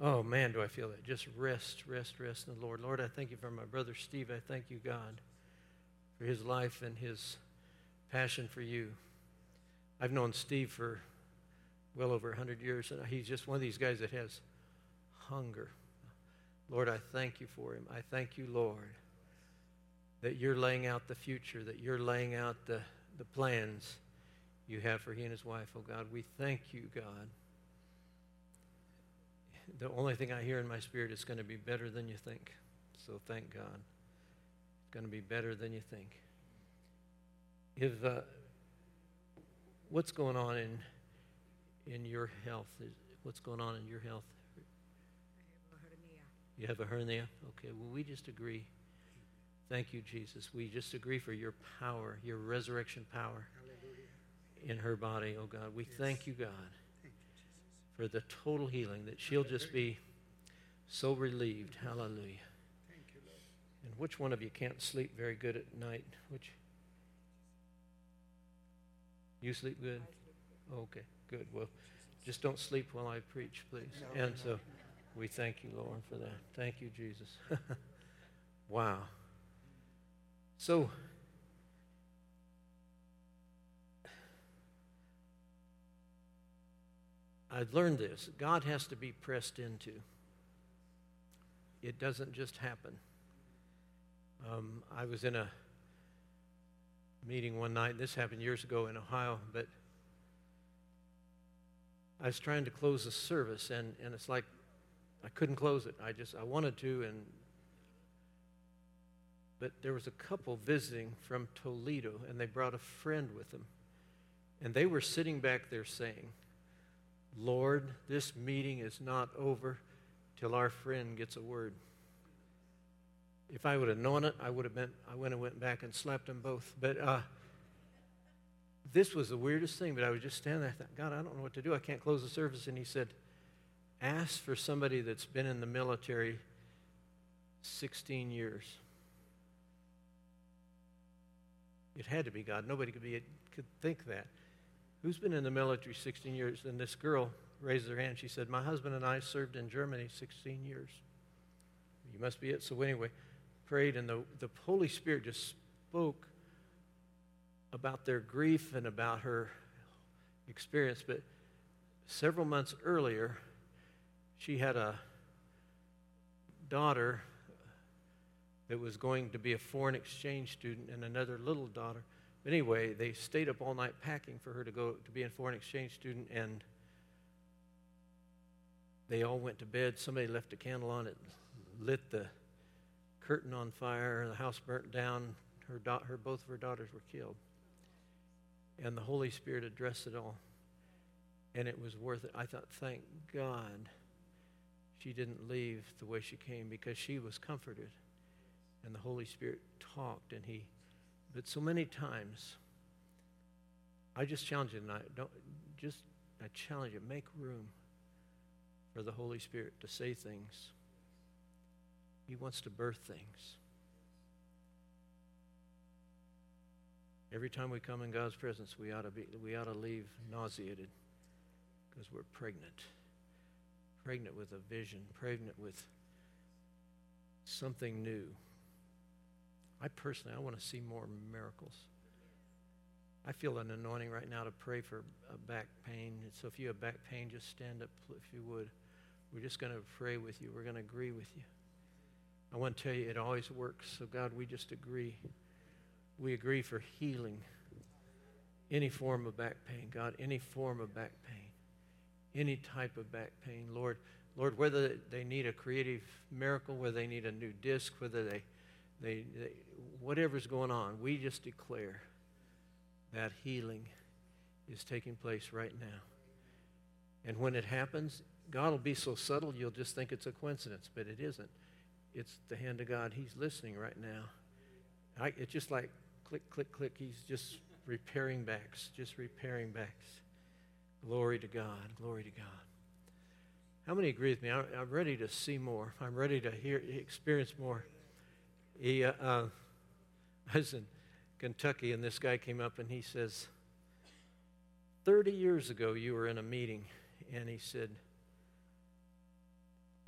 Oh, man, do I feel that. Just rest, rest, rest in the Lord. Lord, I thank you for my brother Steve. I thank you, God, for his life and his passion for you. I've known Steve for well over 100 years, and he's just one of these guys that has hunger. Lord, I thank you for him. I thank you, Lord, that you're laying out the future, that you're laying out the, the plans you have for he and his wife, oh God. We thank you, God. The only thing I hear in my spirit is going to be better than you think. So thank God. It's going to be better than you think. If, uh, what's going on in, in your health? What's going on in your health? You have a hernia? Okay, well, we just agree. Thank you, Jesus. We just agree for your power, your resurrection power in her body, oh God. We thank you, God, for the total healing, that she'll just be so relieved. Hallelujah. And which one of you can't sleep very good at night? Which? You sleep good? Okay, good. Well, just don't sleep while I preach, please. And so we thank you, Lord, for that. Thank you, Jesus. wow. So, I've learned this God has to be pressed into, it doesn't just happen. Um, I was in a meeting one night, this happened years ago in Ohio, but I was trying to close the service, and, and it's like I couldn't close it. I just, I wanted to, and but there was a couple visiting from Toledo, and they brought a friend with them. And they were sitting back there saying, Lord, this meeting is not over till our friend gets a word. If I would have known it, I would have been, I would have went back and slapped them both. But uh, this was the weirdest thing. But I was just standing there. I thought, God, I don't know what to do. I can't close the service. And he said, ask for somebody that's been in the military 16 years. It had to be God. Nobody could, be, could think that. Who's been in the military 16 years? And this girl raised her hand. She said, My husband and I served in Germany 16 years. You must be it. So, anyway, prayed, and the, the Holy Spirit just spoke about their grief and about her experience. But several months earlier, she had a daughter that was going to be a foreign exchange student and another little daughter. But anyway, they stayed up all night packing for her to go to be a foreign exchange student, and they all went to bed. Somebody left a candle on it, lit the curtain on fire, the house burnt down. Her, da- her both of her daughters were killed, and the Holy Spirit addressed it all, and it was worth it. I thought, thank God, she didn't leave the way she came because she was comforted, and the Holy Spirit talked, and He. But so many times, I just challenge you tonight. Don't just I challenge you. Make room for the Holy Spirit to say things he wants to birth things. Every time we come in God's presence, we ought to, be, we ought to leave nauseated because we're pregnant. Pregnant with a vision, pregnant with something new. I personally, I want to see more miracles. I feel an anointing right now to pray for back pain. So if you have back pain, just stand up if you would. We're just going to pray with you. We're going to agree with you. I want to tell you, it always works. So, God, we just agree. We agree for healing any form of back pain, God, any form of back pain, any type of back pain. Lord, Lord, whether they need a creative miracle, whether they need a new disc, whether they, they, they whatever's going on, we just declare that healing is taking place right now. And when it happens, God will be so subtle you'll just think it's a coincidence, but it isn't it's the hand of God. He's listening right now. I, it's just like click, click, click. He's just repairing backs, just repairing backs. Glory to God. Glory to God. How many agree with me? I, am ready to see more. I'm ready to hear, experience more. He, uh, uh, I was in Kentucky, and this guy came up and he says, 30 years ago, you were in a meeting, and he said,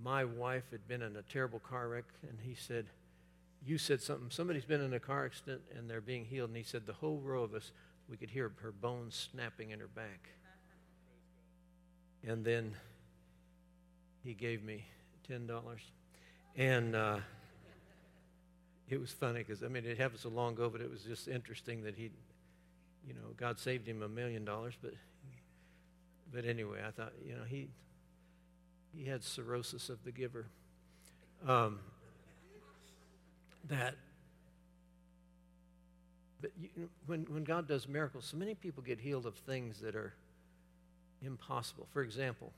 my wife had been in a terrible car wreck, and he said, You said something. Somebody's been in a car accident and they're being healed. And he said, The whole row of us, we could hear her bones snapping in her back. And then he gave me $10. And uh, it was funny because, I mean, it happened so long ago, but it was just interesting that he, you know, God saved him a million dollars. But, but anyway, I thought, you know, he he had cirrhosis of the giver. Um, that But you, when, when God does miracles, so many people get healed of things that are impossible. For example,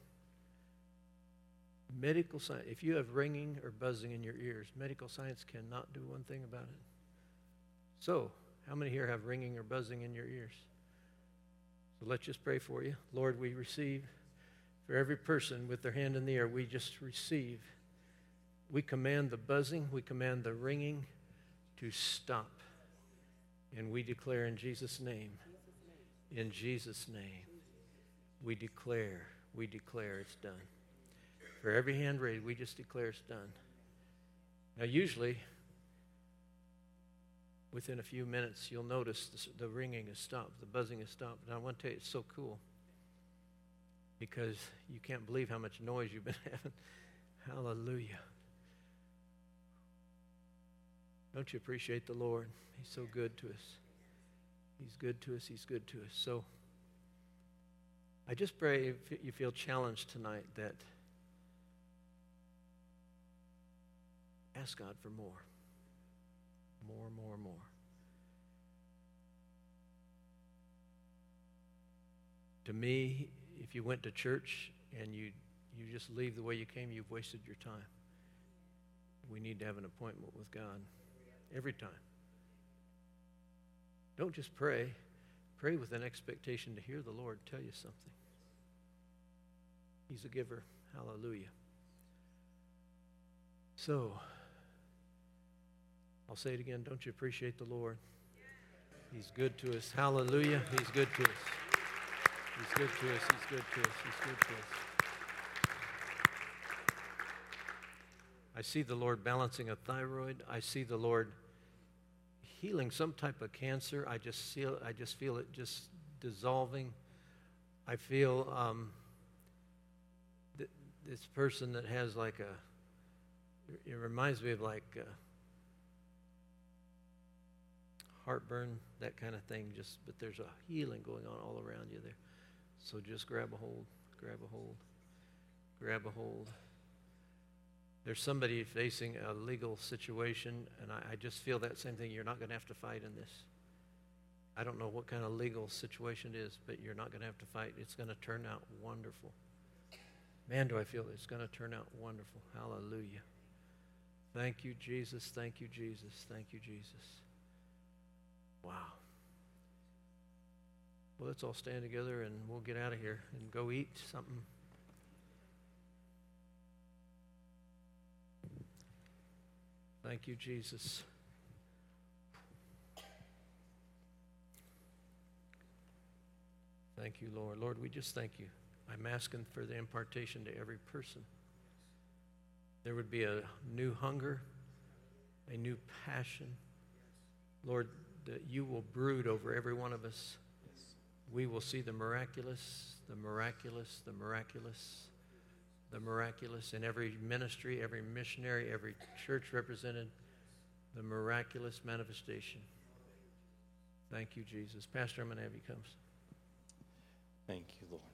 medical science, if you have ringing or buzzing in your ears, medical science cannot do one thing about it. So, how many here have ringing or buzzing in your ears? So let's just pray for you. Lord, we receive for every person with their hand in the air, we just receive. We command the buzzing, we command the ringing to stop. And we declare in Jesus' name, in Jesus' name, we declare, we declare it's done. For every hand raised, we just declare it's done. Now, usually, within a few minutes, you'll notice the, the ringing has stopped, the buzzing has stopped. And I want to tell you, it's so cool because you can't believe how much noise you've been having. Hallelujah. Don't you appreciate the Lord? He's so good to us. He's good to us. He's good to us. So I just pray if you feel challenged tonight that ask God for more. More, more, more. To me, if you went to church and you, you just leave the way you came, you've wasted your time. We need to have an appointment with God every time. Don't just pray, pray with an expectation to hear the Lord tell you something. He's a giver. Hallelujah. So, I'll say it again. Don't you appreciate the Lord? He's good to us. Hallelujah. He's good to us. He's good to us. He's good to us. He's good to us. I see the Lord balancing a thyroid. I see the Lord healing some type of cancer. I just feel, I just feel it just dissolving. I feel um, this person that has like a, it reminds me of like uh, heartburn, that kind of thing. Just, but there's a healing going on all around you there. So just grab a hold, grab a hold, grab a hold. There's somebody facing a legal situation, and I, I just feel that same thing. You're not going to have to fight in this. I don't know what kind of legal situation it is, but you're not going to have to fight. It's going to turn out wonderful. Man, do I feel it's going to turn out wonderful. Hallelujah. Thank you, Jesus. Thank you, Jesus. Thank you, Jesus. Wow. Well, let's all stand together and we'll get out of here and go eat something. Thank you, Jesus. Thank you, Lord. Lord, we just thank you. I'm asking for the impartation to every person. There would be a new hunger, a new passion. Lord, that you will brood over every one of us we will see the miraculous, the miraculous, the miraculous, the miraculous in every ministry, every missionary, every church represented, the miraculous manifestation. Thank you, Jesus. Pastor, I'm going to have you come. Thank you, Lord.